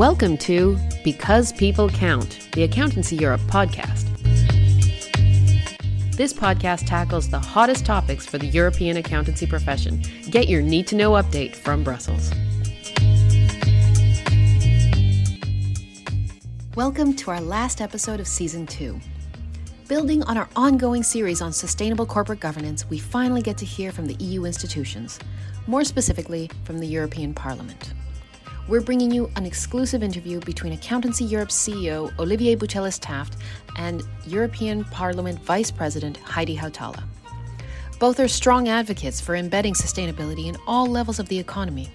Welcome to Because People Count, the Accountancy Europe podcast. This podcast tackles the hottest topics for the European accountancy profession. Get your need to know update from Brussels. Welcome to our last episode of season two. Building on our ongoing series on sustainable corporate governance, we finally get to hear from the EU institutions, more specifically from the European Parliament we're bringing you an exclusive interview between Accountancy Europe's CEO Olivier Boutellis Taft and European Parliament Vice President Heidi Hautala. Both are strong advocates for embedding sustainability in all levels of the economy.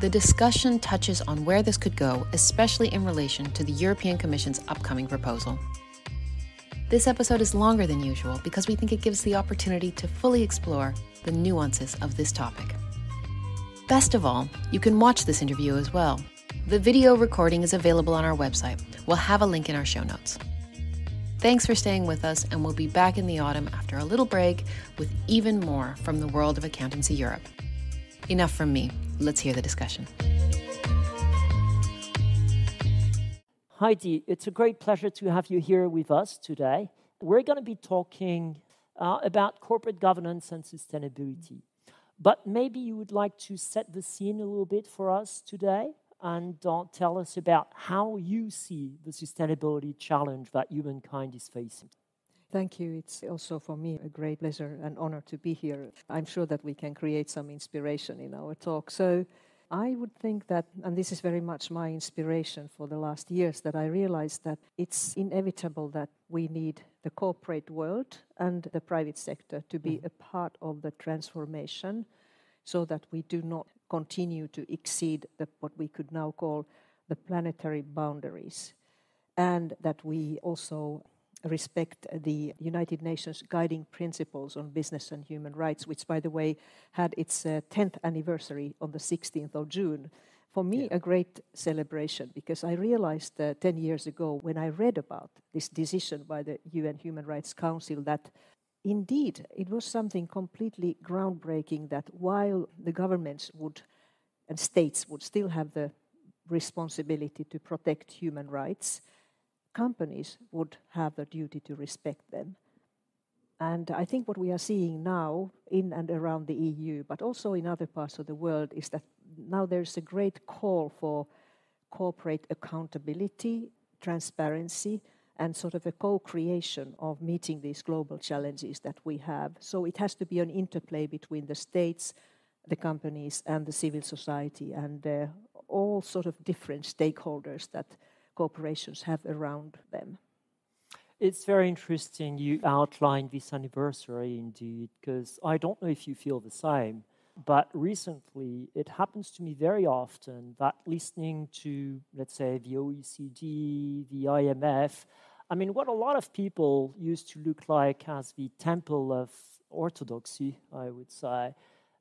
The discussion touches on where this could go, especially in relation to the European Commission's upcoming proposal. This episode is longer than usual because we think it gives the opportunity to fully explore the nuances of this topic. Best of all, you can watch this interview as well. The video recording is available on our website. We'll have a link in our show notes. Thanks for staying with us, and we'll be back in the autumn after a little break with even more from the world of Accountancy Europe. Enough from me. Let's hear the discussion. Heidi, it's a great pleasure to have you here with us today. We're going to be talking uh, about corporate governance and sustainability. But maybe you would like to set the scene a little bit for us today and uh, tell us about how you see the sustainability challenge that humankind is facing. Thank you. It's also for me a great pleasure and honor to be here. I'm sure that we can create some inspiration in our talk. So, I would think that, and this is very much my inspiration for the last years, that I realized that it's inevitable that we need the corporate world and the private sector to be mm. a part of the transformation so that we do not continue to exceed the, what we could now call the planetary boundaries, and that we also respect the United Nations guiding principles on business and human rights, which, by the way, had its uh, 10th anniversary on the 16th of June. For me, yeah. a great celebration because I realized uh, 10 years ago when I read about this decision by the UN Human Rights Council that indeed it was something completely groundbreaking that while the governments would and states would still have the responsibility to protect human rights, companies would have the duty to respect them. And I think what we are seeing now in and around the EU, but also in other parts of the world, is that now there's a great call for corporate accountability, transparency, and sort of a co creation of meeting these global challenges that we have. So it has to be an interplay between the states, the companies, and the civil society, and uh, all sort of different stakeholders that corporations have around them. It's very interesting you outlined this anniversary indeed, because I don't know if you feel the same, but recently it happens to me very often that listening to, let's say, the OECD, the IMF, I mean, what a lot of people used to look like as the temple of orthodoxy, I would say,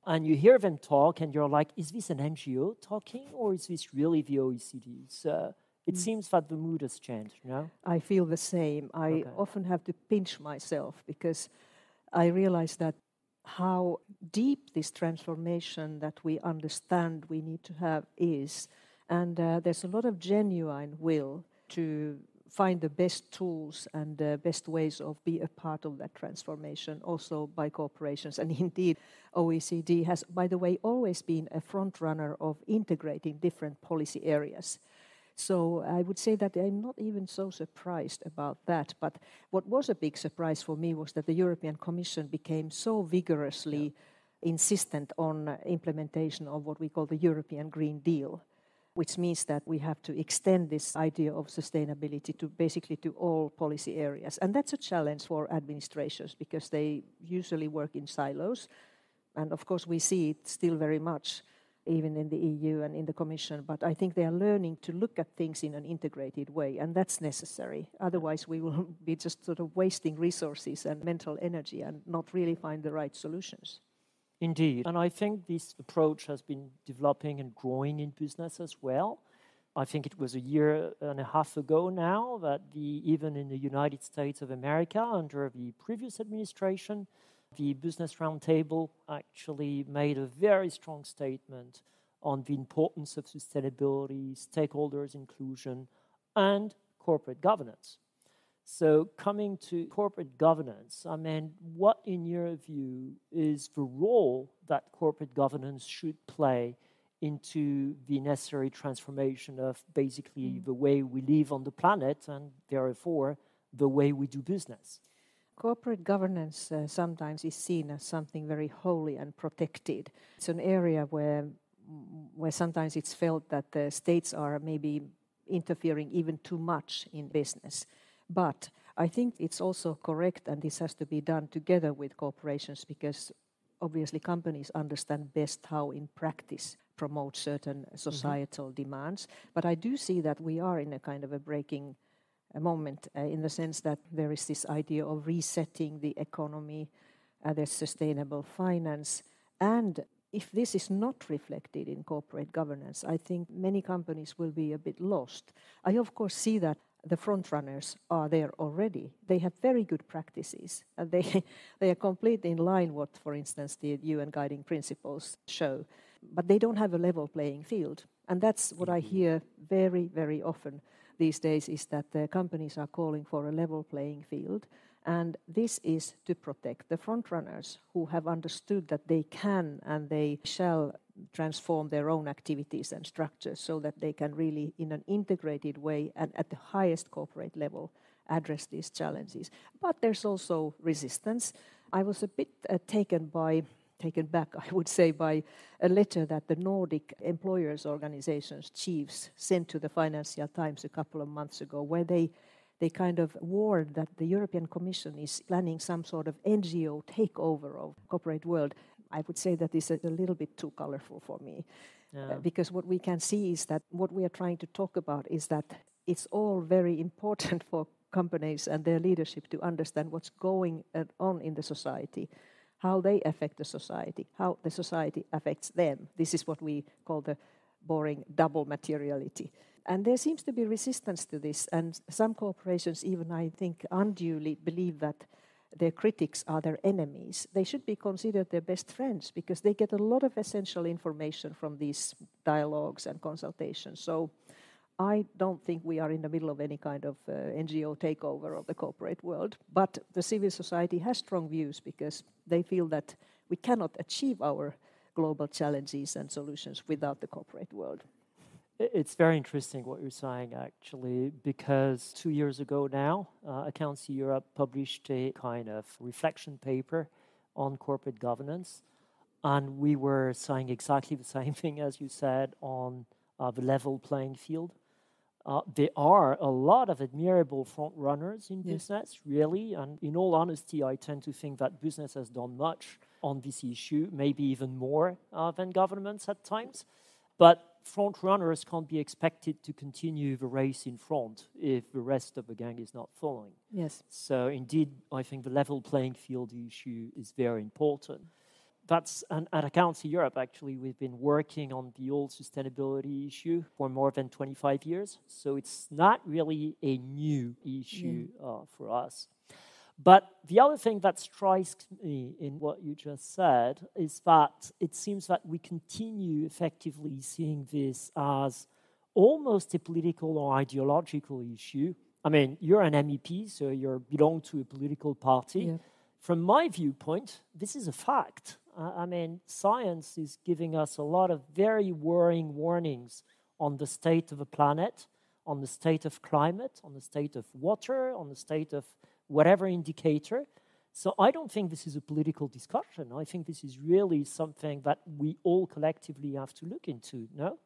and you hear them talk and you're like, is this an NGO talking or is this really the OECD? So it mm. seems that the mood has changed, you know? I feel the same. I okay. often have to pinch myself because I realize that how deep this transformation that we understand we need to have is. And uh, there's a lot of genuine will to find the best tools and the best ways of be a part of that transformation also by corporations and indeed OECD has by the way always been a front runner of integrating different policy areas so I would say that I'm not even so surprised about that. But what was a big surprise for me was that the European Commission became so vigorously yeah. insistent on uh, implementation of what we call the European Green Deal which means that we have to extend this idea of sustainability to basically to all policy areas. And that's a challenge for administrations because they usually work in silos. And of course, we see it still very much even in the EU and in the Commission, but I think they are learning to look at things in an integrated way, and that's necessary. Otherwise, we will be just sort of wasting resources and mental energy and not really find the right solutions. Indeed. And I think this approach has been developing and growing in business as well. I think it was a year and a half ago now that the, even in the United States of America, under the previous administration, the Business Roundtable actually made a very strong statement on the importance of sustainability, stakeholders inclusion, and corporate governance. So, coming to corporate governance, I mean, what, in your view, is the role that corporate governance should play into the necessary transformation of basically mm. the way we live on the planet and therefore the way we do business? Corporate governance uh, sometimes is seen as something very holy and protected. It's an area where, where sometimes it's felt that the states are maybe interfering even too much in business. But I think it's also correct, and this has to be done together with corporations because obviously companies understand best how, in practice, promote certain mm-hmm. societal mm-hmm. demands. But I do see that we are in a kind of a breaking moment uh, in the sense that there is this idea of resetting the economy, uh, there's sustainable finance, and if this is not reflected in corporate governance, I think many companies will be a bit lost. I, of course, see that the front runners are there already. They have very good practices. And they, they are completely in line what, for instance, the UN guiding principles show. But they don't have a level playing field. And that's what I mm-hmm. hear very, very often these days is that the companies are calling for a level playing field. And this is to protect the frontrunners who have understood that they can and they shall transform their own activities and structures so that they can really, in an integrated way and at the highest corporate level, address these challenges. But there's also resistance. I was a bit uh, taken by taken back, I would say, by a letter that the Nordic employers organizations chiefs sent to the Financial Times a couple of months ago, where they they kind of warned that the European Commission is planning some sort of NGO takeover of corporate world. I would say that is a, a little bit too colorful for me. Uh, yeah. Uh, because what we can see is that what we are trying to talk about is that it's all very important for companies and their leadership to understand what's going uh, on in the society, how they affect the society, how the society affects them. This is what we call the boring double materiality. And there seems to be resistance to this, and some corporations, even I think, unduly believe that their critics are their enemies. They should be considered their best friends because they get a lot of essential information from these dialogues and consultations. So I don't think we are in the middle of any kind of uh, NGO takeover of the corporate world. But the civil society has strong views because they feel that we cannot achieve our global challenges and solutions without the corporate world. It's very interesting what you're saying, actually, because two years ago now, uh, Accountancy Europe published a kind of reflection paper on corporate governance. And we were saying exactly the same thing as you said on uh, the level playing field. Uh, there are a lot of admirable front runners in yes. business, really. And in all honesty, I tend to think that business has done much on this issue, maybe even more uh, than governments at times. But front runners can't be expected to continue the race in front if the rest of the gang is not following. Yes. So indeed, I think the level playing field issue is very important. That's and at Accountancy Europe. Actually, we've been working on the old sustainability issue for more than 25 years. So it's not really a new issue yeah. uh, for us. But the other thing that strikes me in what you just said is that it seems that we continue effectively seeing this as almost a political or ideological issue. I mean, you're an MEP, so you belong to a political party. Yeah. From my viewpoint, this is a fact. I mean, science is giving us a lot of very worrying warnings on the state of the planet, on the state of climate, on the state of water, on the state of whatever indicator. So I don't think this is a political discussion. I think this is really something that we all collectively have to look into, no?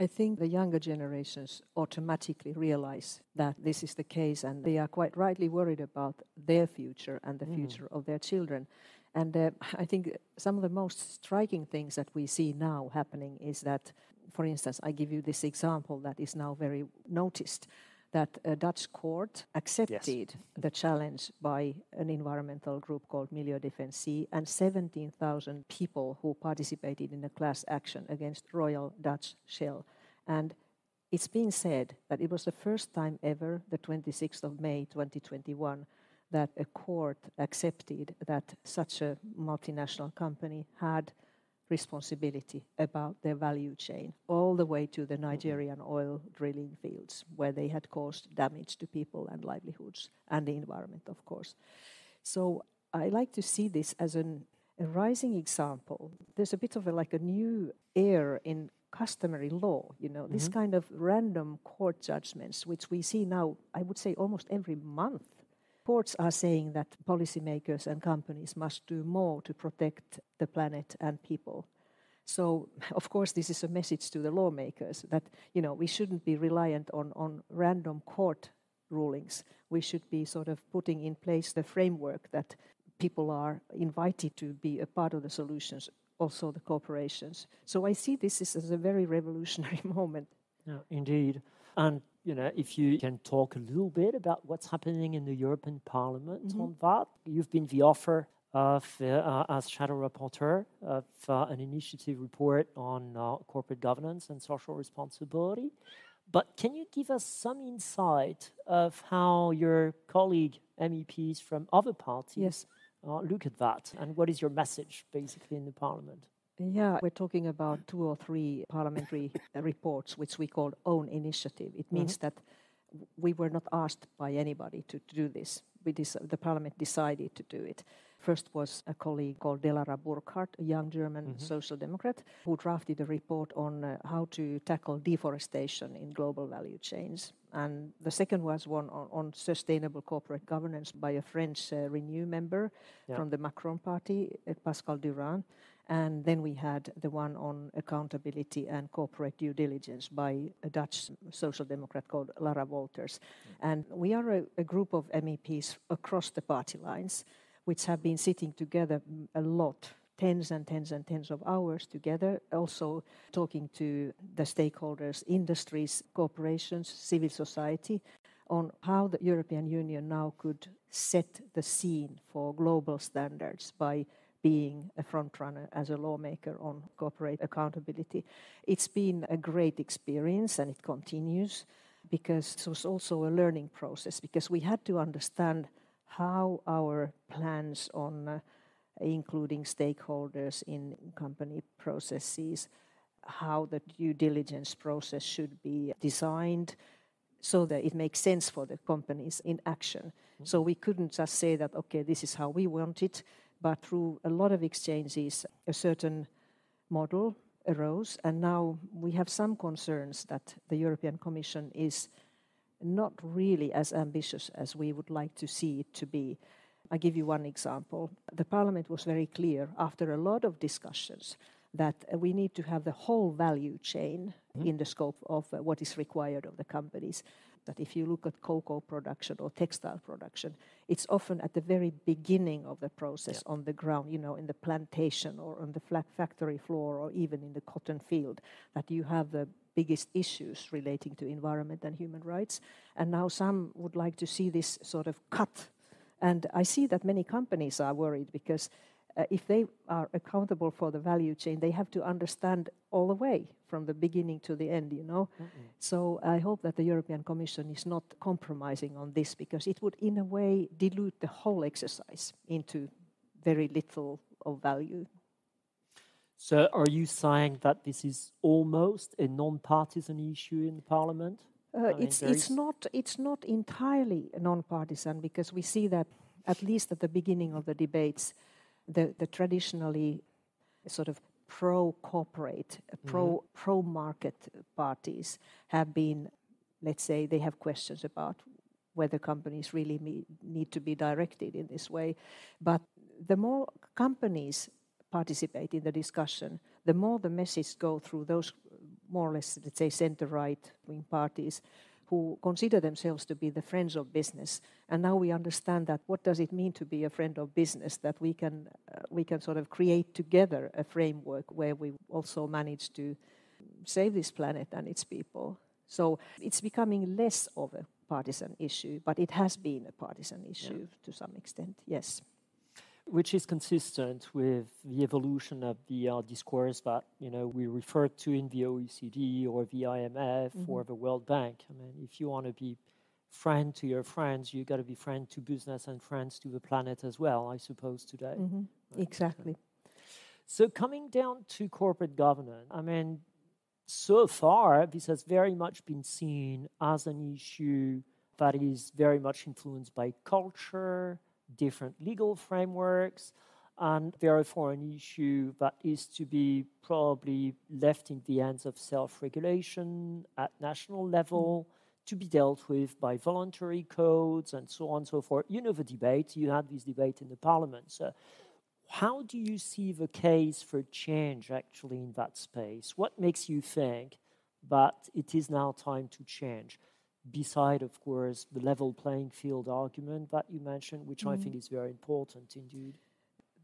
I think the younger generations automatically realize that this is the case and they are quite rightly worried about their future and the mm. future of their children. And uh, I think some of the most striking things that we see now happening is that, for instance, I give you this example that is now very noticed that a Dutch court accepted yes. the challenge by an environmental group called Milieu Milieudefensie and 17,000 people who participated in a class action against Royal Dutch Shell. And it's been said that it was the first time ever, the 26th of May 2021, that a court accepted that such a multinational company had responsibility about their value chain, all the way to the Nigerian oil drilling fields, where they had caused damage to people and livelihoods and the environment, of course. So I like to see this as an, a rising example. There's a bit of a, like a new air in customary law, you know, mm-hmm. this kind of random court judgments, which we see now, I would say almost every month. Courts are saying that policymakers and companies must do more to protect the planet and people. So, of course, this is a message to the lawmakers that you know we shouldn't be reliant on, on random court rulings. We should be sort of putting in place the framework that people are invited to be a part of the solutions also the corporations. So I see this as a very revolutionary moment. Yeah, indeed. And you know, if you can talk a little bit about what's happening in the European Parliament mm-hmm. on that, you've been the author of, uh, as shadow rapporteur of uh, an initiative report on uh, corporate governance and social responsibility. But can you give us some insight of how your colleague MEPs from other parties yes uh, look at that? And what is your message basically in the parliament? Yeah, we're talking about two or three parliamentary reports, which we call own initiative. It means mm-hmm. that we were not asked by anybody to, to do this. We the parliament decided to do it. First was a colleague called Delara Burkhardt, a young German mm-hmm. social democrat, who drafted a report on uh, how to tackle deforestation in global value chains. And the second was one on, on sustainable corporate governance by a French uh, Renew member yeah. from the Macron party, uh, Pascal Durand. And then we had the one on accountability and corporate due diligence by a Dutch social democrat called Lara Wolters. Mm-hmm. And we are a, a group of MEPs across the party lines which have been sitting together a lot tens and tens and tens of hours together, also talking to the stakeholders, industries, corporations, civil society, on how the European Union now could set the scene for global standards by being a frontrunner as a lawmaker on corporate accountability. It's been a great experience and it continues because it was also a learning process because we had to understand how our plans on uh, including stakeholders in company processes, how the due diligence process should be designed so that it makes sense for the companies in action. Mm-hmm. So we couldn't just say that, okay, this is how we want it, but through a lot of exchanges, a certain model arose, and now we have some concerns that the European Commission is not really as ambitious as we would like to see it to be. I give you one example. The Parliament was very clear after a lot of discussions that we need to have the whole value chain mm-hmm. in the scope of uh, what is required of the companies. That if you look at cocoa production or textile production, it's often at the very beginning of the process yeah. on the ground, you know, in the plantation or on the factory floor or even in the cotton field, that you have the biggest issues relating to environment and human rights. And now some would like to see this sort of cut and I see that many companies are worried because uh, if they are accountable for the value chain, they have to understand all the way from the beginning to the end, you know. Mm-mm. So I hope that the European Commission is not compromising on this because it would, in a way, dilute the whole exercise into very little of value. So, are you saying that this is almost a non partisan issue in the Parliament? Uh, it's it's not it's not entirely non-partisan because we see that at least at the beginning of the debates, the the traditionally sort of pro-corporate, mm-hmm. pro pro-market parties have been, let's say, they have questions about whether companies really me, need to be directed in this way. But the more companies participate in the discussion, the more the message go through those more or less, let's say, center right wing parties who consider themselves to be the friends of business. And now we understand that what does it mean to be a friend of business? That we can uh, we can sort of create together a framework where we also manage to save this planet and its people. So it's becoming less of a partisan issue, but it has been a partisan issue yeah. to some extent. Yes which is consistent with the evolution of the uh, discourse that you know we refer to in the OECD or the IMF mm-hmm. or the World Bank. I mean, if you want to be friend to your friends, you got to be friend to business and friends to the planet as well. I suppose today. Mm-hmm. Right. Exactly. So, coming down to corporate governance, I mean, so far, this has very much been seen as an issue that is very much influenced by culture, different legal frameworks, and therefore an issue that is to be probably left in the hands of self regulation at national level. Mm. To be dealt with by voluntary codes and so on and so forth. You know the debate, you had this debate in the parliament. So, how do you see the case for change actually in that space? What makes you think that it is now time to change? Beside, of course, the level playing field argument that you mentioned, which mm. I think is very important indeed.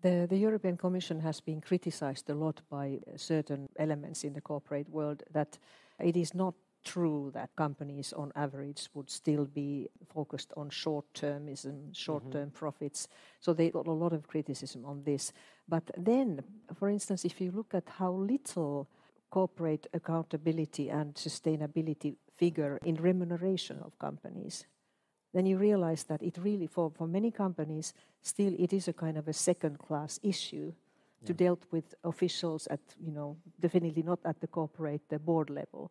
The, the, European Commission has been criticized a lot by certain elements in the corporate world that it is not true that companies on average would still be focused on short termism, short term mm-hmm. profits. So they got a lot of criticism on this. But then, for instance, if you look at how little corporate accountability and sustainability figure in remuneration of companies, then you realize that it really, for, for many companies, still it is a kind of a second class issue yeah. to deal with officials at, you know, definitely not at the corporate, the board level.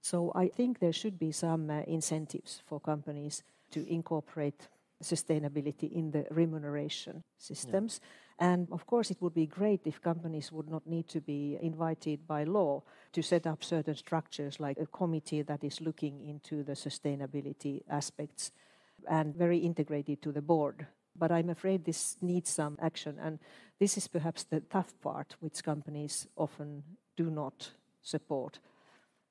So I think there should be some uh, incentives for companies to incorporate sustainability in the remuneration systems. Yeah. And of course, it would be great if companies would not need to be invited by law to set up certain structures like a committee that is looking into the sustainability aspects and very integrated to the board. But I'm afraid this needs some action, and this is perhaps the tough part, which companies often do not support.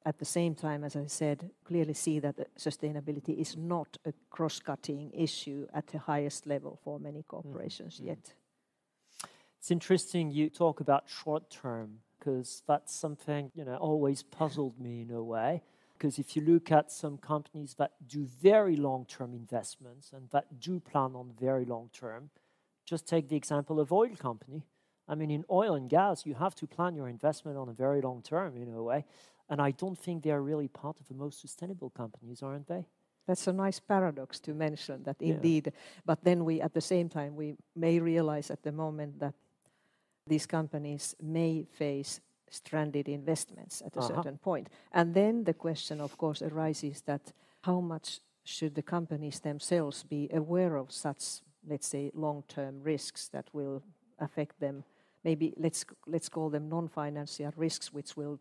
At the same time, as I said, clearly see that sustainability is not a cross cutting issue at the highest level for many corporations mm-hmm. yet. It's interesting you talk about short term because that's something you know always puzzled me in a way because if you look at some companies that do very long term investments and that do plan on very long term, just take the example of oil company. I mean, in oil and gas, you have to plan your investment on a very long term in a way. And I don't think they're really part of the most sustainable companies, aren't they? That's a nice paradox to mention that indeed. Yeah. But then we, at the same time, we may realize at the moment that these companies may face stranded investments at a uh-huh. certain point. And then the question, of course, arises that how much should the companies themselves be aware of such, let's say, long-term risks that will affect them? Maybe let's let's call them non-financial risks, which will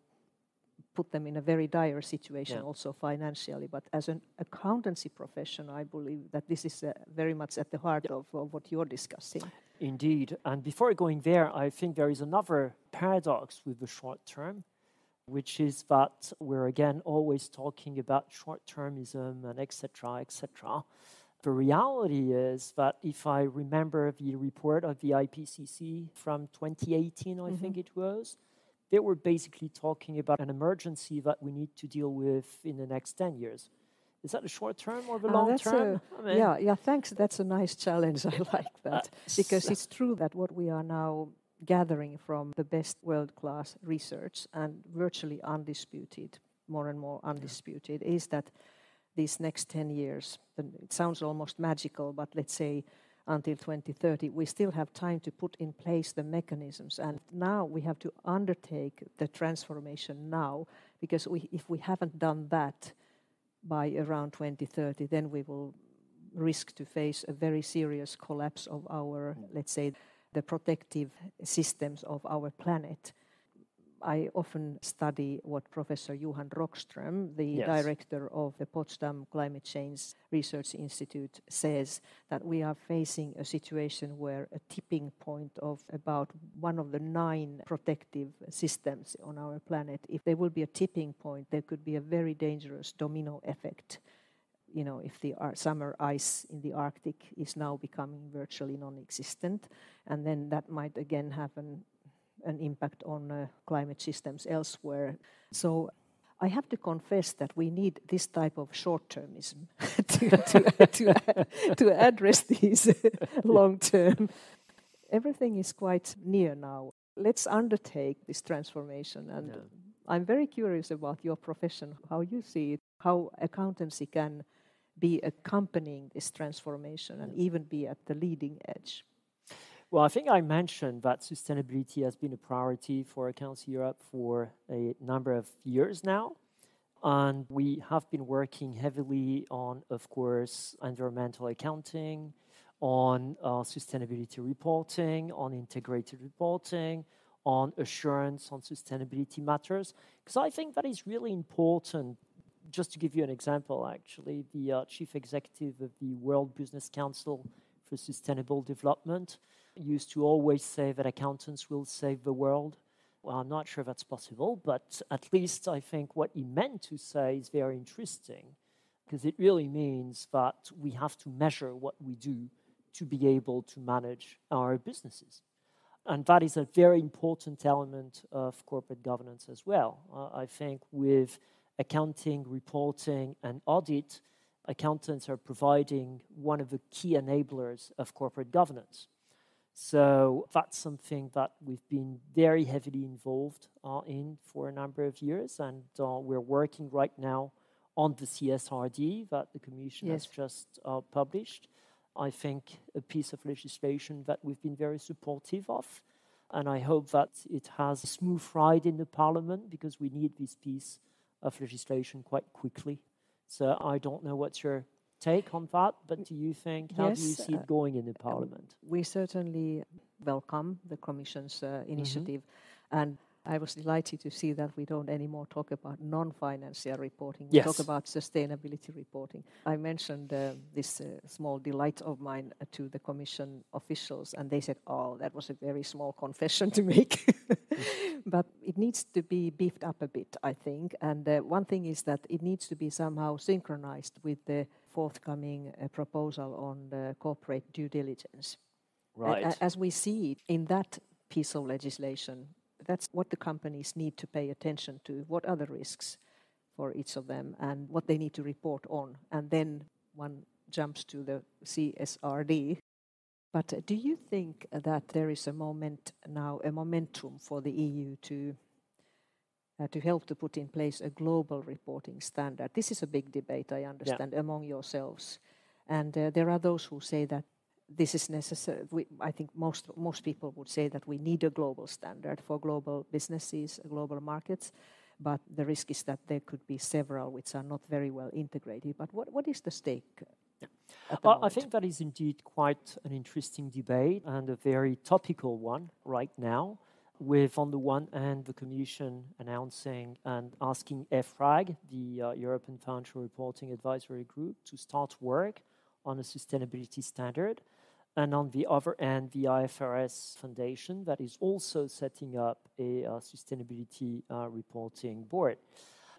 put them in a very dire situation, yeah. also financially. But as an accountancy profession, I believe that this is uh, very much at the heart yeah. of, of what you're discussing. Indeed. And before going there, I think there is another paradox with the short term, which is that we're again always talking about short termism and etc. etc. The reality is that if I remember the report of the IPCC from 2018, I mm-hmm. think it was, they were basically talking about an emergency that we need to deal with in the next 10 years. Is that a short term or a uh, long term? A, I mean, yeah, yeah, thanks. That's a nice challenge. I like that. Uh, because it's true that what we are now gathering from the best world class research and virtually undisputed, more and more undisputed, yeah. is that these next 10 years, it sounds almost magical, but let's say until 2030, we still have time to put in place the mechanisms. And now we have to undertake the transformation now, because we, if we haven't done that, by around 2030, then we will risk to face a very serious collapse of our, let's say, the protective systems of our planet. I often study what Professor Johan Rockström, the yes. director of the Potsdam Climate Change Research Institute, says that we are facing a situation where a tipping point of about one of the nine protective systems on our planet, if there will be a tipping point, there could be a very dangerous domino effect. You know, if the uh, summer ice in the Arctic is now becoming virtually non existent, and then that might again have an impact on uh, climate systems elsewhere. So I have to confess that we need this type of short termism to, to, to, to, address these long term. Everything is quite near now. Let's undertake this transformation. And yeah. I'm very curious about your profession, how you see it, how accountancy can be accompanying this transformation and even be at the leading edge. Well, I think I mentioned that sustainability has been a priority for Accountancy Europe for a number of years now. And we have been working heavily on, of course, environmental accounting, on uh, sustainability reporting, on integrated reporting, on assurance on sustainability matters. Because I think that is really important. Just to give you an example, actually, the uh, chief executive of the World Business Council for Sustainable Development used to always say that accountants will save the world. Well, I'm not sure that's possible, but at least I think what he meant to say is very interesting because it really means that we have to measure what we do to be able to manage our businesses. And that is a very important element of corporate governance as well. Uh, I think with accounting, reporting, and audit, accountants are providing one of the key enablers of corporate governance. So that's something that we've been very heavily involved uh, in for a number of years, and uh, we're working right now on the CSRD that the Commission yes. has just uh, published. I think, a piece of legislation that we've been very supportive of. And I hope that it has a smooth ride in the Parliament because we need this piece of legislation quite quickly. So I don't know what's your take on that, but do you think, how yes, do you see it uh, going in the Parliament? We certainly welcome the Commission's uh, mm-hmm. initiative. Mm-hmm. And I was delighted to see that we don't anymore talk about non-financial reporting. We yes. talk about sustainability reporting. I mentioned uh, this uh, small delight of mine uh, to the Commission officials, and they said, "Oh, that was a very small confession to make." but it needs to be beefed up a bit, I think. And uh, one thing is that it needs to be somehow synchronized with the forthcoming uh, proposal on corporate due diligence. Right. as we see in that piece of legislation, that's what the companies need to pay attention to. What are the risks for each of them and what they need to report on? And then one jumps to the CSRD. But do you think that there is a moment now, a momentum for the EU to uh, to help to put in place a global reporting standard? This is a big debate, I understand, yeah. among yourselves. And uh, there are those who say that this is necessary. We, I think most most people would say that we need a global standard for global businesses, global markets, but the risk is that there could be several which are not very well integrated. But what, what is the stake? Well, I think that is indeed quite an interesting debate and a very topical one right now. With, on the one hand, the Commission announcing and asking EFRAG, the uh, European Financial Reporting Advisory Group, to start work on a sustainability standard and on the other end, the IFRS Foundation that is also setting up a uh, sustainability uh, reporting board.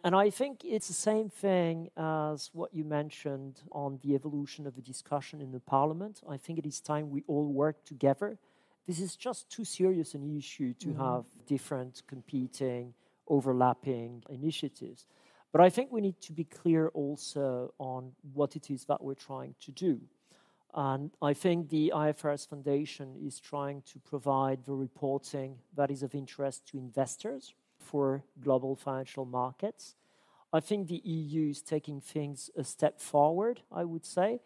And I think it's the same thing as what you mentioned on the evolution of the discussion in the parliament. I think it is time we all work together. This is just too serious an issue to mm-hmm. have different competing, overlapping initiatives. But I think we need to be clear also on what it is that we're trying to do. And I think the IFRS Foundation is trying to provide the reporting that is of interest to investors for global financial markets. I think the EU is taking things a step forward, I would say,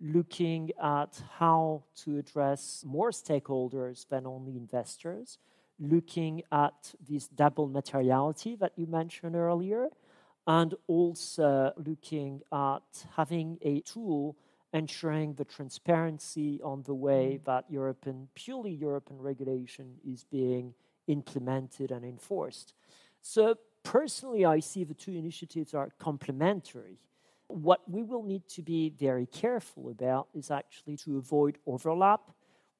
looking at how to address more stakeholders than only investors, looking at this double materiality that you mentioned earlier, and also looking at having a tool ensuring the transparency on the way mm. that European, purely European regulation is being implemented and enforced. So personally, I see the two initiatives are complementary. What we will need to be very careful about is actually to avoid overlap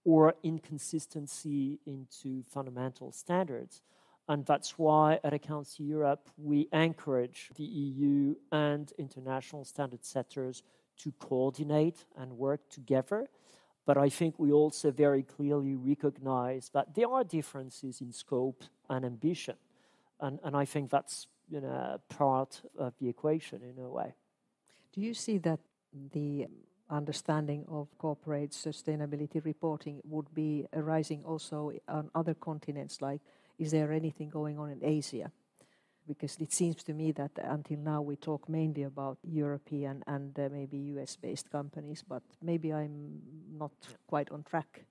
or inconsistency into fundamental standards. And that's why at Accountancy Europe, we encourage the EU and international standard setters to coordinate and work together. But I think we also very clearly recognize that there are differences in scope and ambition. And, and I think that's you know, part of the equation in a way. Do you see that the understanding of corporate sustainability reporting would be arising also on other continents? Like, is there anything going on in Asia? because it seems to me that until now we talk mainly about European and uh, maybe US based companies, but maybe I'm not quite on track.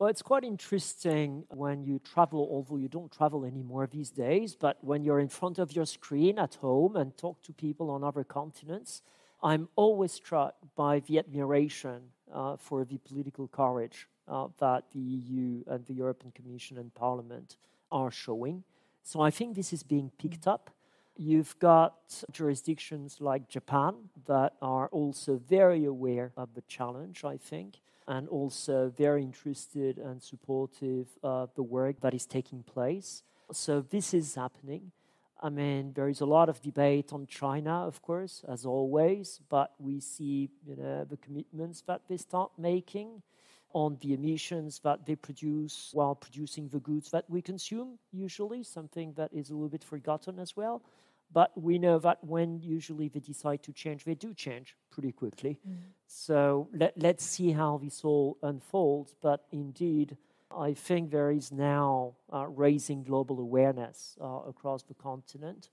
Well, it's quite interesting when you travel, although you don't travel anymore these days, but when you're in front of your screen at home and talk to people on other continents, I'm always struck by the admiration uh, for the political courage uh, that the EU and the European Commission and Parliament are showing. So I think this is being picked up. You've got jurisdictions like Japan that are also very aware of the challenge, I think, and also very interested and supportive of the work that is taking place. So this is happening. I mean, there is a lot of debate on China, of course, as always, but we see you know, the commitments that they start making on the emissions that they produce while producing the goods that we consume, usually, something that is a little bit forgotten as well. But we know that when usually they decide to change, they do change pretty quickly. Mm. So let, let's see how this all unfolds. But indeed, I think there is now uh, raising global awareness uh, across the continent.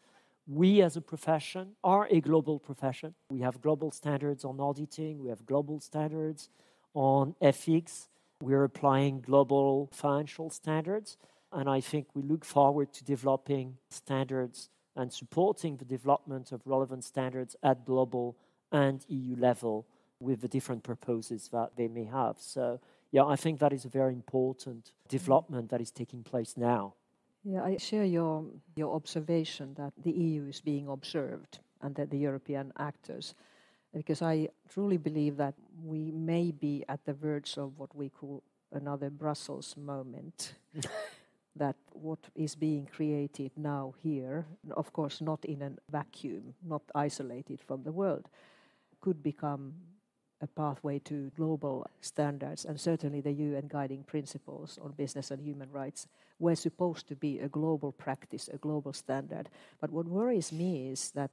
We as a profession are a global profession. We have global standards on auditing, we have global standards on ethics, we're applying global financial standards. And I think we look forward to developing standards and supporting the development of relevant standards at global and EU level with the different purposes that they may have. So, yeah, I think that is a very important development that is taking place now. Yeah, I share your, your observation that the EU is being observed and that the European actors, because I truly believe that we may be at the verge of what we call another Brussels moment. that what is being created now here, of course, not in a vacuum, not isolated from the world, could become a pathway to global standards. And certainly the UN guiding principles on business and human rights were supposed to be a global practice, a global standard. But what worries me is that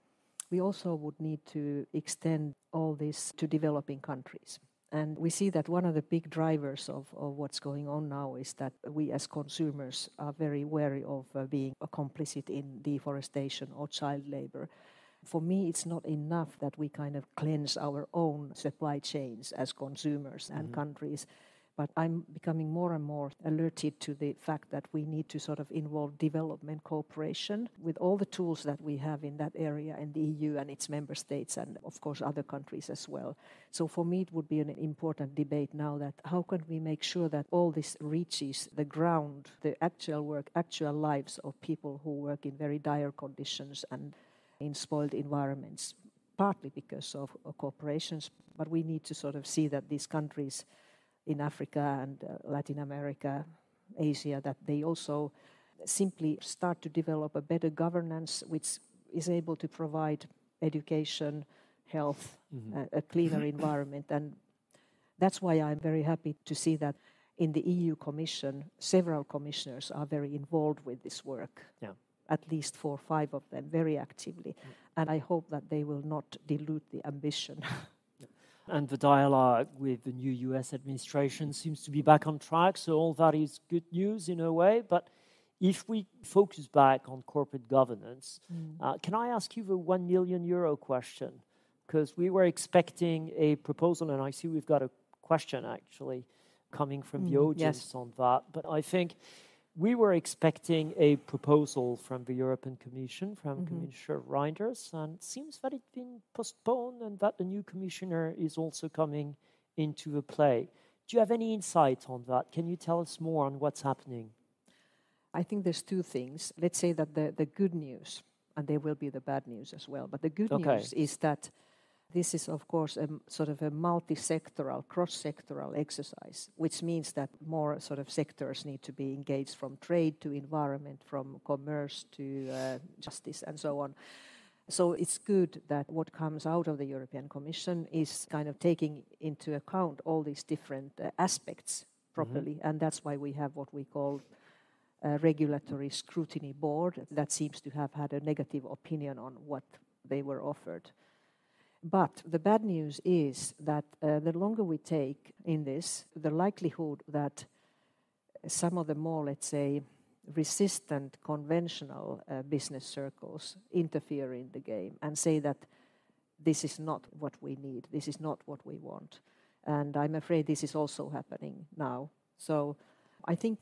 we also would need to extend all this to developing countries. And we see that one of the big drivers of, of what's going on now is that we as consumers are very wary of uh, being complicit in deforestation or child labor. For me, it's not enough that we kind of cleanse our own supply chains as consumers and mm-hmm. countries but I'm becoming more and more alerted to the fact that we need to sort of involve development cooperation with all the tools that we have in that area in the EU and its member states and of course other countries as well. So for me it would be an important debate now that how can we make sure that all this reaches the ground, the actual work, actual lives of people who work in very dire conditions and in spoiled environments, partly because of corporations, but we need to sort of see that these countries in Africa and uh, Latin America, Asia, that they also simply start to develop a better governance which is able to provide education, health, mm-hmm. a, a cleaner environment. And that's why I'm very happy to see that in the EU Commission, several commissioners are very involved with this work. Yeah. At least four or five of them, very actively. Mm. And I hope that they will not dilute the ambition and the dialogue with the new US administration seems to be back on track. So, all that is good news in a way. But if we focus back on corporate governance, mm. uh, can I ask you the 1 million euro question? Because we were expecting a proposal, and I see we've got a question actually coming from mm, the audience yes. on that. But I think we were expecting a proposal from the European Commission, from mm-hmm. Commissioner Reynders, and it seems that it's been postponed and that the new commissioner is also coming into the play. Do you have any insight on that? Can you tell us more on what's happening? I think there's two things. Let's say that the, the good news, and there will be the bad news as well, but the good okay. news is that this is, of course, a sort of a multi-sectoral, cross-sectoral exercise, which means that more sort of sectors need to be engaged from trade to environment, from commerce to uh, justice, and so on. So it's good that what comes out of the European Commission is kind of taking into account all these different uh, aspects mm-hmm. properly, mm-hmm. and that's why we have what we call a regulatory scrutiny board that seems to have had a negative opinion on what they were offered. But the bad news is that uh, the longer we take in this, the likelihood that some of the more, let's say, resistant conventional uh, business circles interfere in the game and say that this is not what we need, this is not what we want. And I'm afraid this is also happening now. So I think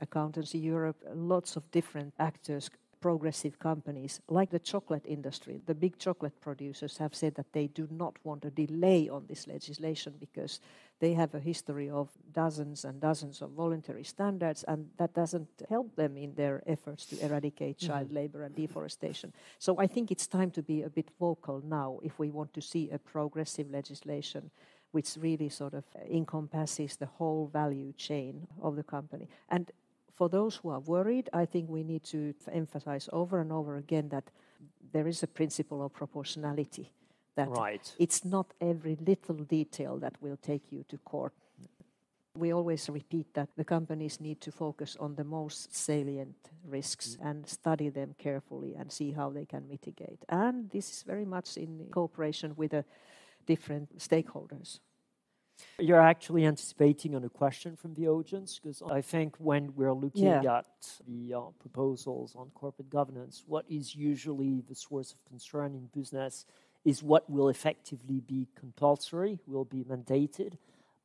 Accountancy Europe, lots of different actors progressive companies like the chocolate industry, the big chocolate producers have said that they do not want a delay on this legislation because they have a history of dozens and dozens of voluntary standards, and that doesn't help them in their efforts to eradicate mm-hmm. child labor and deforestation. So I think it's time to be a bit vocal now if we want to see a progressive legislation which really sort of encompasses the whole value chain of the company. And for those who are worried, I think we need to emphasize over and over again that there is a principle of proportionality. That right. it's not every little detail that will take you to court. We always repeat that the companies need to focus on the most salient risks mm. and study them carefully and see how they can mitigate. And this is very much in cooperation with the different stakeholders. You're actually anticipating on a question from the audience because I think when we're looking yeah. at the uh, proposals on corporate governance, what is usually the source of concern in business is what will effectively be compulsory, will be mandated,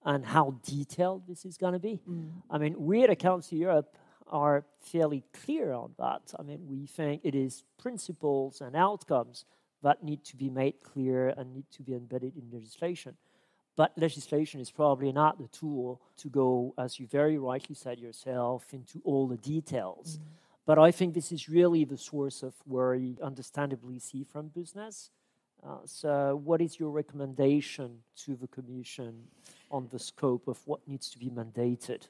and how detailed this is going to be. Mm. I mean, we at Accountancy Europe are fairly clear on that. I mean, we think it is principles and outcomes that need to be made clear and need to be embedded in legislation. But legislation is probably not the tool to go, as you very rightly said yourself, into all the details. Mm. But I think this is really the source of worry, understandably, see from business. Uh, so, what is your recommendation to the Commission on the scope of what needs to be mandated?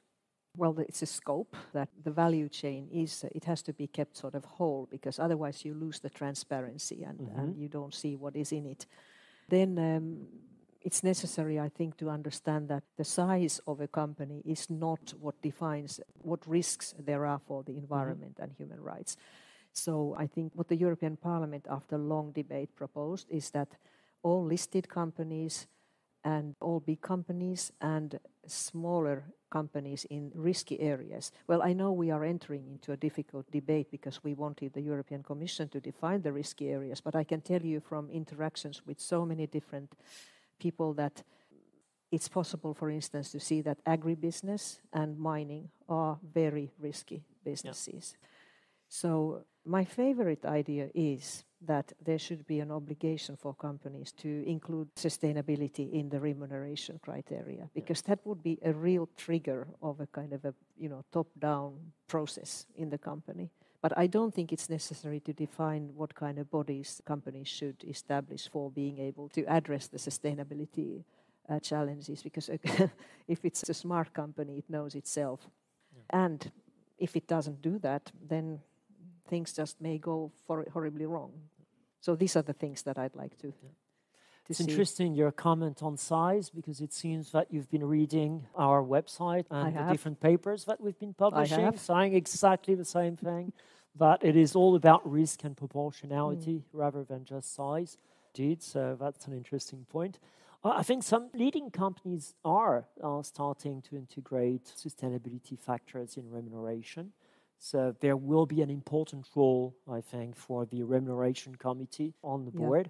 Well, it's a scope that the value chain is, it has to be kept sort of whole because otherwise you lose the transparency and, mm-hmm. and you don't see what is in it. Then um, it's necessary, I think, to understand that the size of a company is not what defines what risks there are for the mm-hmm. environment mm-hmm. and human rights. So I think what the European Parliament, after long debate, proposed is that all listed companies and all big companies and smaller companies in risky areas. Well, I know we are entering into a difficult debate because we wanted the European Commission to define the risky areas, but I can tell you from interactions with so many different people that it's possible, for instance, to see that agribusiness and mining are very risky businesses. Yeah. So, my favorite idea is that there should be an obligation for companies to include sustainability in the remuneration criteria because yeah. that would be a real trigger of a kind of a you know top down process in the company but I don't think it's necessary to define what kind of bodies companies should establish for being able to address the sustainability uh, challenges. Because if it's a smart company, it knows itself. Yeah. And if it doesn't do that, then things just may go for horribly wrong. So these are the things that I'd like to. Yeah. It's see. interesting your comment on size because it seems that you've been reading our website and the different papers that we've been publishing, saying exactly the same thing. that it is all about risk and proportionality mm. rather than just size. Indeed, so that's an interesting point. I think some leading companies are, are starting to integrate sustainability factors in remuneration. So there will be an important role, I think, for the remuneration committee on the board.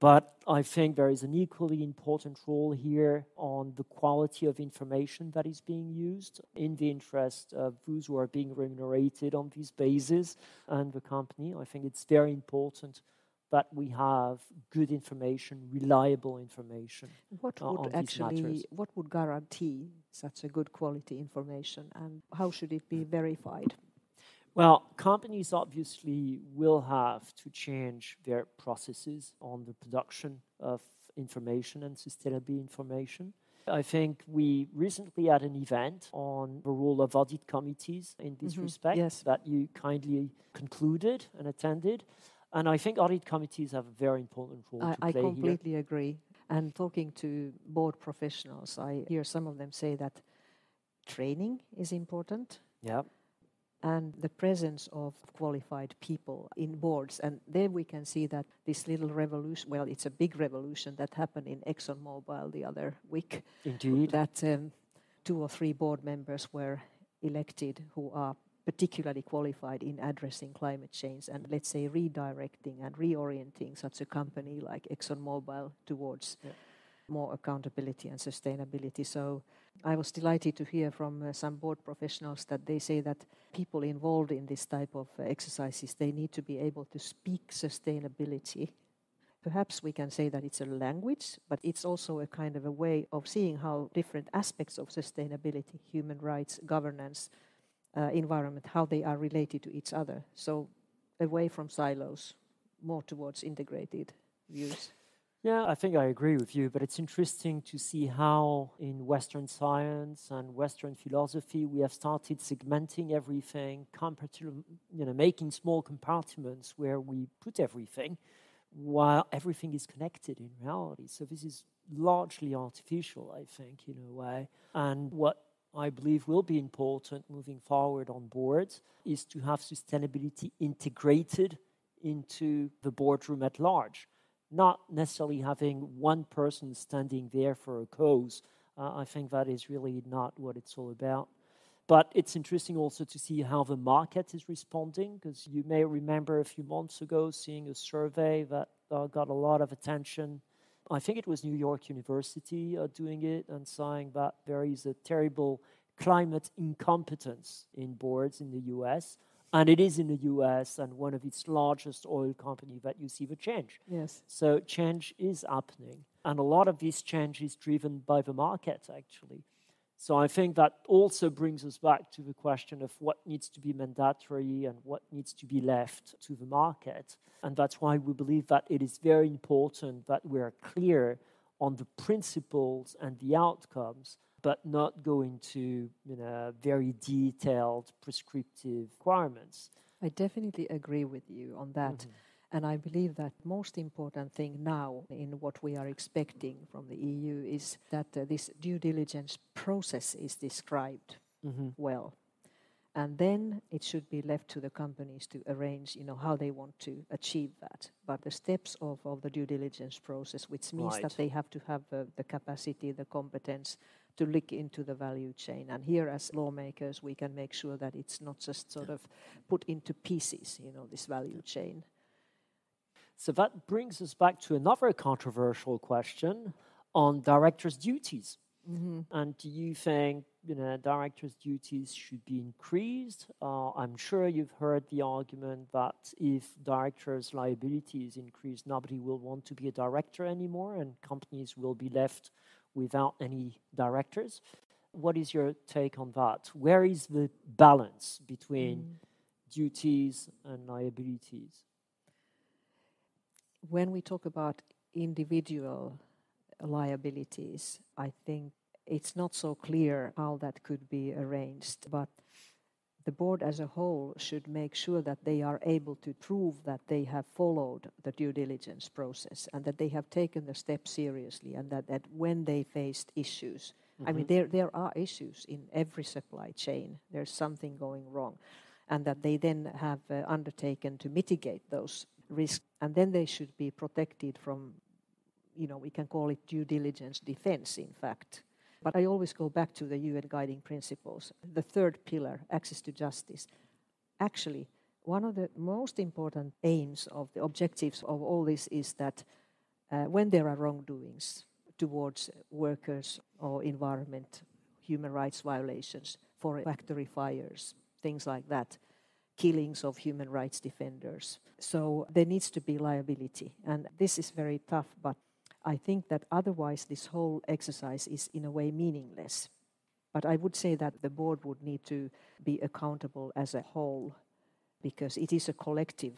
But I think there is an equally important role here on the quality of information that is being used in the interest of those who are being remunerated on these bases and the company. I think it's very important that we have good information, reliable information. What uh, would actually, what would guarantee such a good quality information, and how should it be verified? Well, companies obviously will have to change their processes on the production of information and sustainability information. I think we recently had an event on the role of audit committees in this mm-hmm. respect yes. that you kindly concluded and attended. And I think audit committees have a very important role I, to play I completely here. agree. And talking to board professionals, I hear some of them say that training is important. Yeah and the presence of qualified people in boards. And there we can see that this little revolution, well, it's a big revolution that happened in ExxonMobil the other week. Indeed. That um, two or three board members were elected who are particularly qualified in addressing climate change and let's say redirecting and reorienting such a company like ExxonMobil towards yeah. more accountability and sustainability. So I was delighted to hear from uh, some board professionals that they say that people involved in this type of uh, exercises they need to be able to speak sustainability. Perhaps we can say that it's a language, but it's also a kind of a way of seeing how different aspects of sustainability, human rights, governance, uh, environment, how they are related to each other. So away from silos, more towards integrated views. Yeah, I think I agree with you, but it's interesting to see how in Western science and Western philosophy we have started segmenting everything, you know, making small compartments where we put everything, while everything is connected in reality. So this is largely artificial, I think, in a way. And what I believe will be important moving forward on boards is to have sustainability integrated into the boardroom at large not necessarily having one person standing there for a cause. Uh, I think that is really not what it's all about. But it's interesting also to see how the market is responding, because you may remember a few months ago seeing a survey that uh, got a lot of attention. I think it was New York University uh, doing it and saying that there is a terrible climate incompetence in boards in the US and it is in the US and one of its largest oil companies that you see the change. Yes. So change is happening. And a lot of this change is driven by the market, actually. So I think that also brings us back to the question of what needs to be mandatory and what needs to be left to the market. And that's why we believe that it is very important that we are clear on the principles and the outcomes but not go into you know, very detailed prescriptive requirements. I definitely agree with you on that. Mm-hmm. And I believe that most important thing now in what we are expecting from the EU is that uh, this due diligence process is described mm-hmm. well. And then it should be left to the companies to arrange, you know, how they want to achieve that. But the steps of, of the due diligence process, which means right. that they have to have uh, the capacity, the competence, to look into the value chain. And here, as lawmakers, we can make sure that it's not just sort of put into pieces, you know, this value chain. So that brings us back to another controversial question on directors' duties. Mm-hmm. And do you think you know directors' duties should be increased? Uh, I'm sure you've heard the argument that if directors' liability is increased, nobody will want to be a director anymore, and companies will be left without any directors. What is your take on that? Where is the balance between mm. duties and liabilities? When we talk about individual liabilities, I think it's not so clear how that could be arranged. But the board as a whole should make sure that they are able to prove that they have followed the due diligence process and that they have taken the steps seriously and that, that when they faced issues, mm-hmm. I mean, mm-hmm. there, there are issues in every supply chain, there's something going wrong, and that they then have uh, undertaken to mitigate those risks. And then they should be protected from, you know, we can call it due diligence defense, in fact but I always go back to the UN guiding principles. The third pillar, access to justice. Actually, one of the most important aims of the objectives of all this is that uh, when there are wrongdoings towards workers or environment, human rights violations, for factory fires, things like that, killings of human rights defenders. So there needs to be liability. And this is very tough, but I think that otherwise this whole exercise is in a way meaningless. But I would say that the board would need to be accountable as a whole because it is a collective.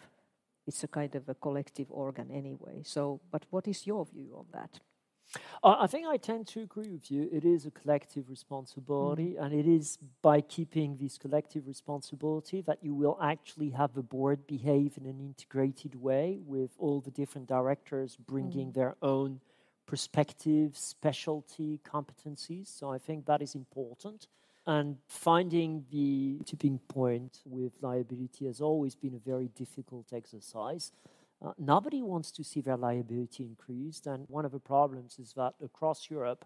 It's a kind of a collective organ anyway. So, but what is your view on that? Uh, I think I tend to agree with you. It is a collective responsibility, mm. and it is by keeping this collective responsibility that you will actually have the board behave in an integrated way with all the different directors bringing mm. their own perspective, specialty, competencies. So I think that is important. And finding the tipping point with liability has always been a very difficult exercise. Uh, nobody wants to see their liability increased, and one of the problems is that across Europe,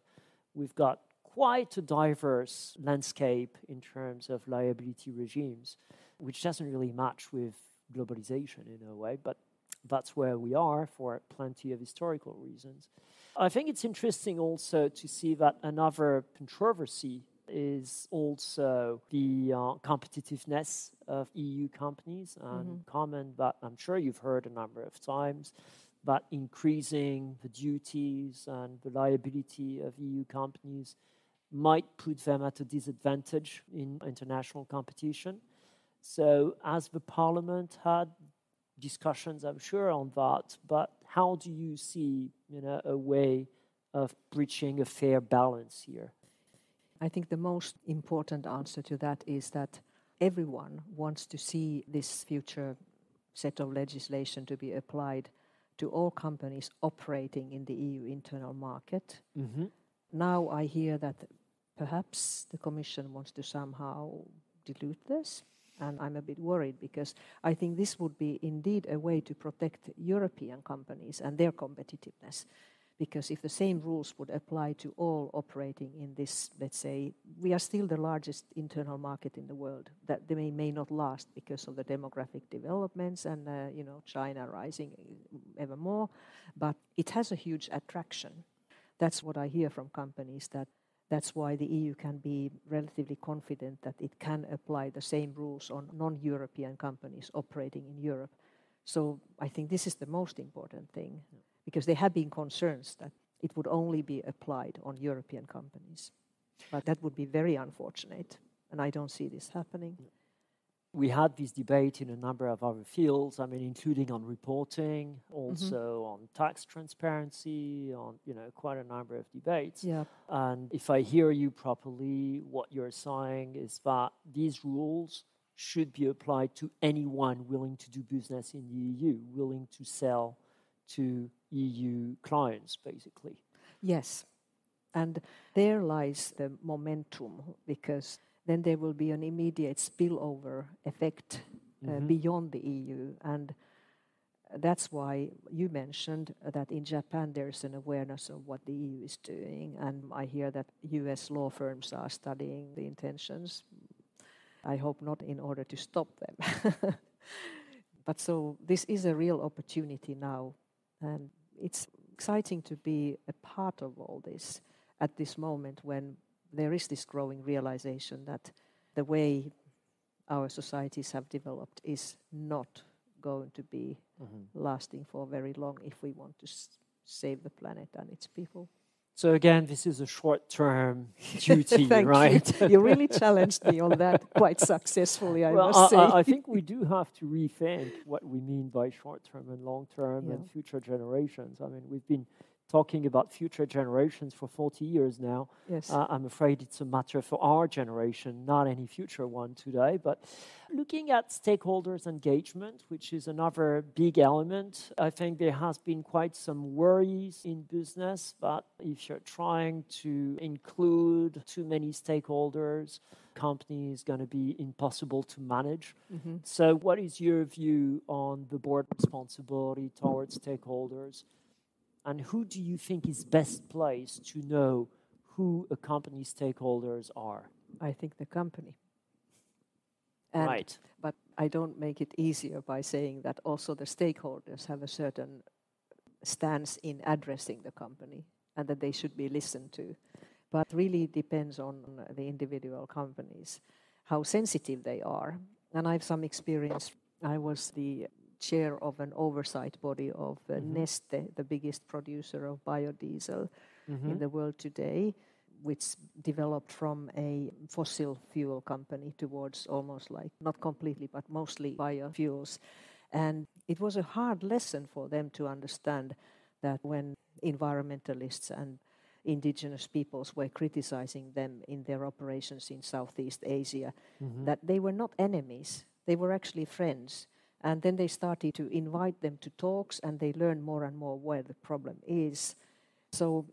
we've got quite a diverse landscape in terms of liability regimes, which doesn't really match with globalization in a way. But that's where we are for plenty of historical reasons. I think it's interesting also to see that another controversy is also the uh, competitiveness of EU companies and mm-hmm. comment that I'm sure you've heard a number of times that increasing the duties and the liability of EU companies might put them at a disadvantage in international competition. So, as the Parliament had discussions, I'm sure, on that, but how do you see you know, a way of breaching a fair balance here? I think the most important answer to that is that everyone wants to see this future set of legislation to be applied to all companies operating in the EU internal market. Mm-hmm. Now I hear that perhaps the Commission wants to somehow dilute this. And I'm a bit worried because I think this would be indeed a way to protect European companies and their competitiveness because if the same rules would apply to all operating in this, let's say, we are still the largest internal market in the world. That they may, may not last because of the demographic developments and uh, you know China rising ever more, but it has a huge attraction. That's what I hear from companies that that's why the EU can be relatively confident that it can apply the same rules on non-European companies operating in Europe. So I think this is the most important thing. Yeah because there have been concerns that it would only be applied on European companies. But that would be very unfortunate, and I don't see this happening. We had this debate in a number of other fields, I mean, including on reporting, also mm-hmm. on tax transparency, on, you know, quite a number of debates. Yeah. And if I hear you properly, what you're saying is that these rules should be applied to anyone willing to do business in the EU, willing to sell to EU clients, basically. Yes. And there lies the momentum because then there will be an immediate spillover effect uh, mm-hmm. beyond the EU. And that's why you mentioned that in Japan there's an awareness of what the EU is doing. And I hear that US law firms are studying the intentions. I hope not in order to stop them. but so this is a real opportunity now and it's exciting to be a part of all this at this moment when there is this growing realization that the way our societies have developed is not going to be mm-hmm. lasting for very long if we want to s- save the planet and its people. So again, this is a short-term duty, right? You. you. really challenged me on that quite successfully, I well, must say. I, I, think we do have to rethink what we mean by short-term and long-term yeah. and future generations. I mean, we've been talking about future generations for 40 years now. Yes. Uh, I'm afraid it's a matter for our generation, not any future one today. But looking at stakeholders' engagement, which is another big element, I think there has been quite some worries in business But if you're trying to include too many stakeholders, company is going to be impossible to manage. Mm-hmm. So, what is your view on the board responsibility towards stakeholders? And who do you think is best placed to know who a company's stakeholders are? I think the company. And, right. But I don't make it easier by saying that also the stakeholders have a certain stance in addressing the company and that they should be listened to. But really depends on the individual companies, how sensitive they are. And I have some experience. I was the chair of an oversight body of uh, mm-hmm. Neste, the biggest producer of biodiesel mm-hmm. in the world today, which developed from a fossil fuel company towards almost like, not completely, but mostly biofuels. And it was a hard lesson for them to understand that when environmentalists and indigenous peoples were criticizing them in their operations in Southeast Asia, mm-hmm. that they were not enemies, they were actually friends and then they started to invite them to talks and they learned more and more where the problem is. So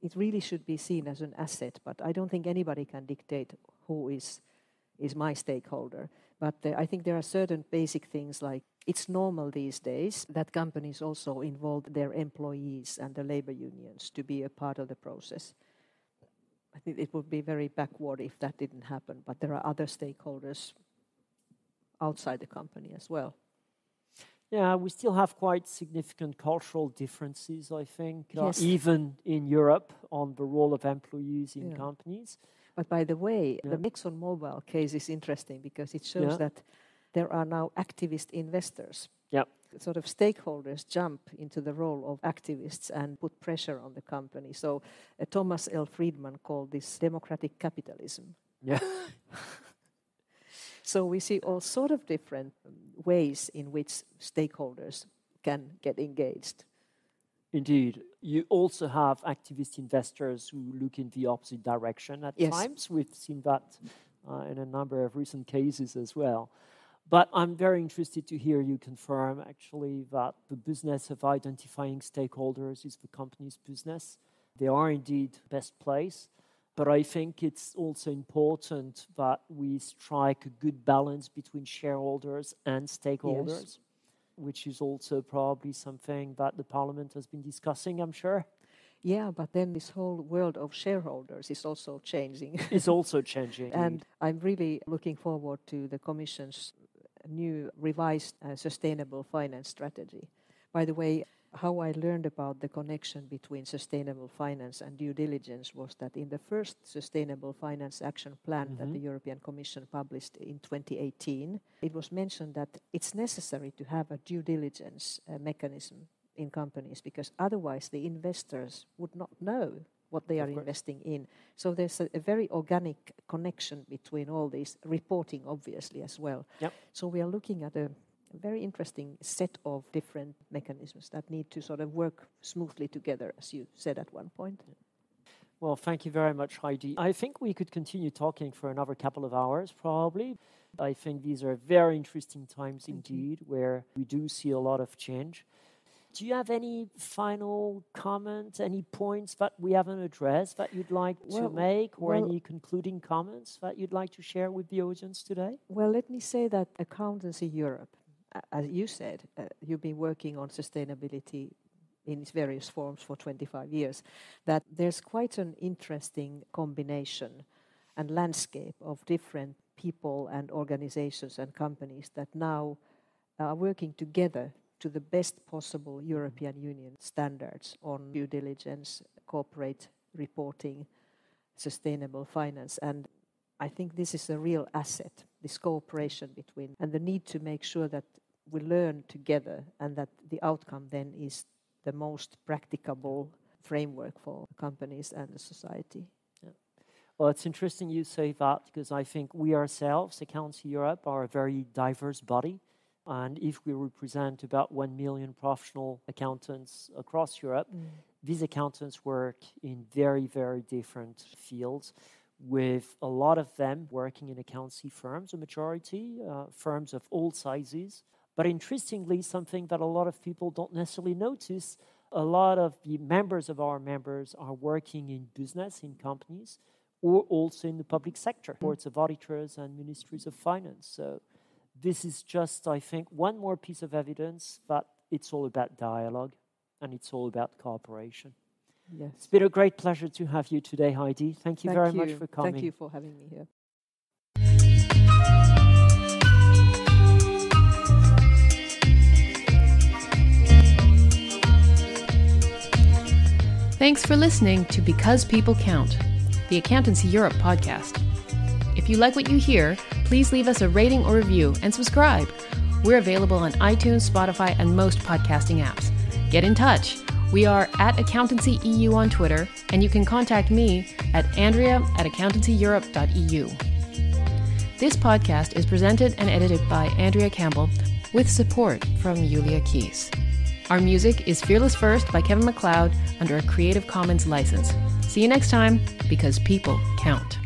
it really should be seen as an asset, but I don't think anybody can dictate who is, is my stakeholder. But I think there are certain basic things like it's normal these days that companies also involve their employees and the labor unions to be a part of the process. I think it would be very backward if that didn't happen, but there are other stakeholders outside the company as well. Yeah, we still have quite significant cultural differences, I think, uh, even in Europe on the role of employees in Yeah. companies. But by the way, Yeah. the ExxonMobil case is interesting because it shows Yeah. that there are now activist investors. Yeah. Sort of stakeholders jump into the role of activists and put pressure on the company. So uh, Thomas L. Friedman called this democratic capitalism. Yeah. So we see all sort of different ways in which stakeholders can get engaged. Indeed. You also have activist investors who look in the opposite direction at Yes. times. We've seen that uh, in a number of recent cases as well. But I'm very interested to hear you confirm actually that the business of identifying stakeholders is the company's business. They are indeed best place. But I think it's also important that we strike a good balance between shareholders and stakeholders which is also probably something that the parliament has been discussing, I'm sure. Yeah, but then this whole world of shareholders is also changing. It's also changing. And I'm really looking forward to the Commission's new revised uh, sustainable finance strategy. By the way, how I learned about the connection between sustainable finance and due diligence was that in the first Sustainable Finance Action Plan that the European Commission published in 2018, it was mentioned that it's necessary to have a due diligence uh, mechanism in companies because otherwise the investors would not know what they are course. investing in. So there's a, a very organic connection between all these reporting, obviously, as well. Yep. So we are looking at a very interesting set of different mechanisms that need to sort of work smoothly together, as you said at one point. Well, thank you very much, Heidi. I think we could continue talking for another couple of hours, probably. I think these are very interesting times indeed, where we do see a lot of change. Do you have any final comments, any points that we haven't addressed that you'd like to make, or well- any concluding comments that you'd like to share with the audience today? Well, let me say that Accountancy Europe, as you said, uh, you've been working on sustainability in its various forms for 25 years, that there's quite an interesting combination and landscape of different people and organizations and companies that now are working together to the best possible European Union standards on due diligence, corporate reporting, sustainable finance. And I think this is a real asset, this cooperation between, and the need to make sure that we learn together and that the outcome then is the most practicable framework for companies and the society. Well, it's interesting you say that because I think we ourselves, Accountancy Europe, are a very diverse body. And if we represent about 1 million professional accountants across Europe, these accountants work in very, very different fields, with a lot of them working in accountancy firms, a majority, uh, firms of all sizes. But interestingly, something that a lot of people don't necessarily notice, a lot of the members of our members are working in business, in companies, or also in the public sector, mm-hmm. boards of auditors and ministries of finance. So this is just, I think, one more piece of evidence that it's all about dialogue and it's all about cooperation. Yes. It's been a great pleasure to have you today, Heidi. Thank you Thank very you. much for coming. Thank you for having me here. Thanks for listening to Because People Count, the Accountancy Europe podcast. If you like what you hear, please leave us a rating or review and subscribe. We're available on iTunes, Spotify, and most podcasting apps. Get in touch. We are at Accountancy EU on Twitter, and you can contact me at andrea at accountancyeurope.eu. This podcast is presented and edited by Andrea Campbell with support from Julia Keys. Our music is Fearless First by Kevin MacLeod under a Creative Commons license. See you next time because people count.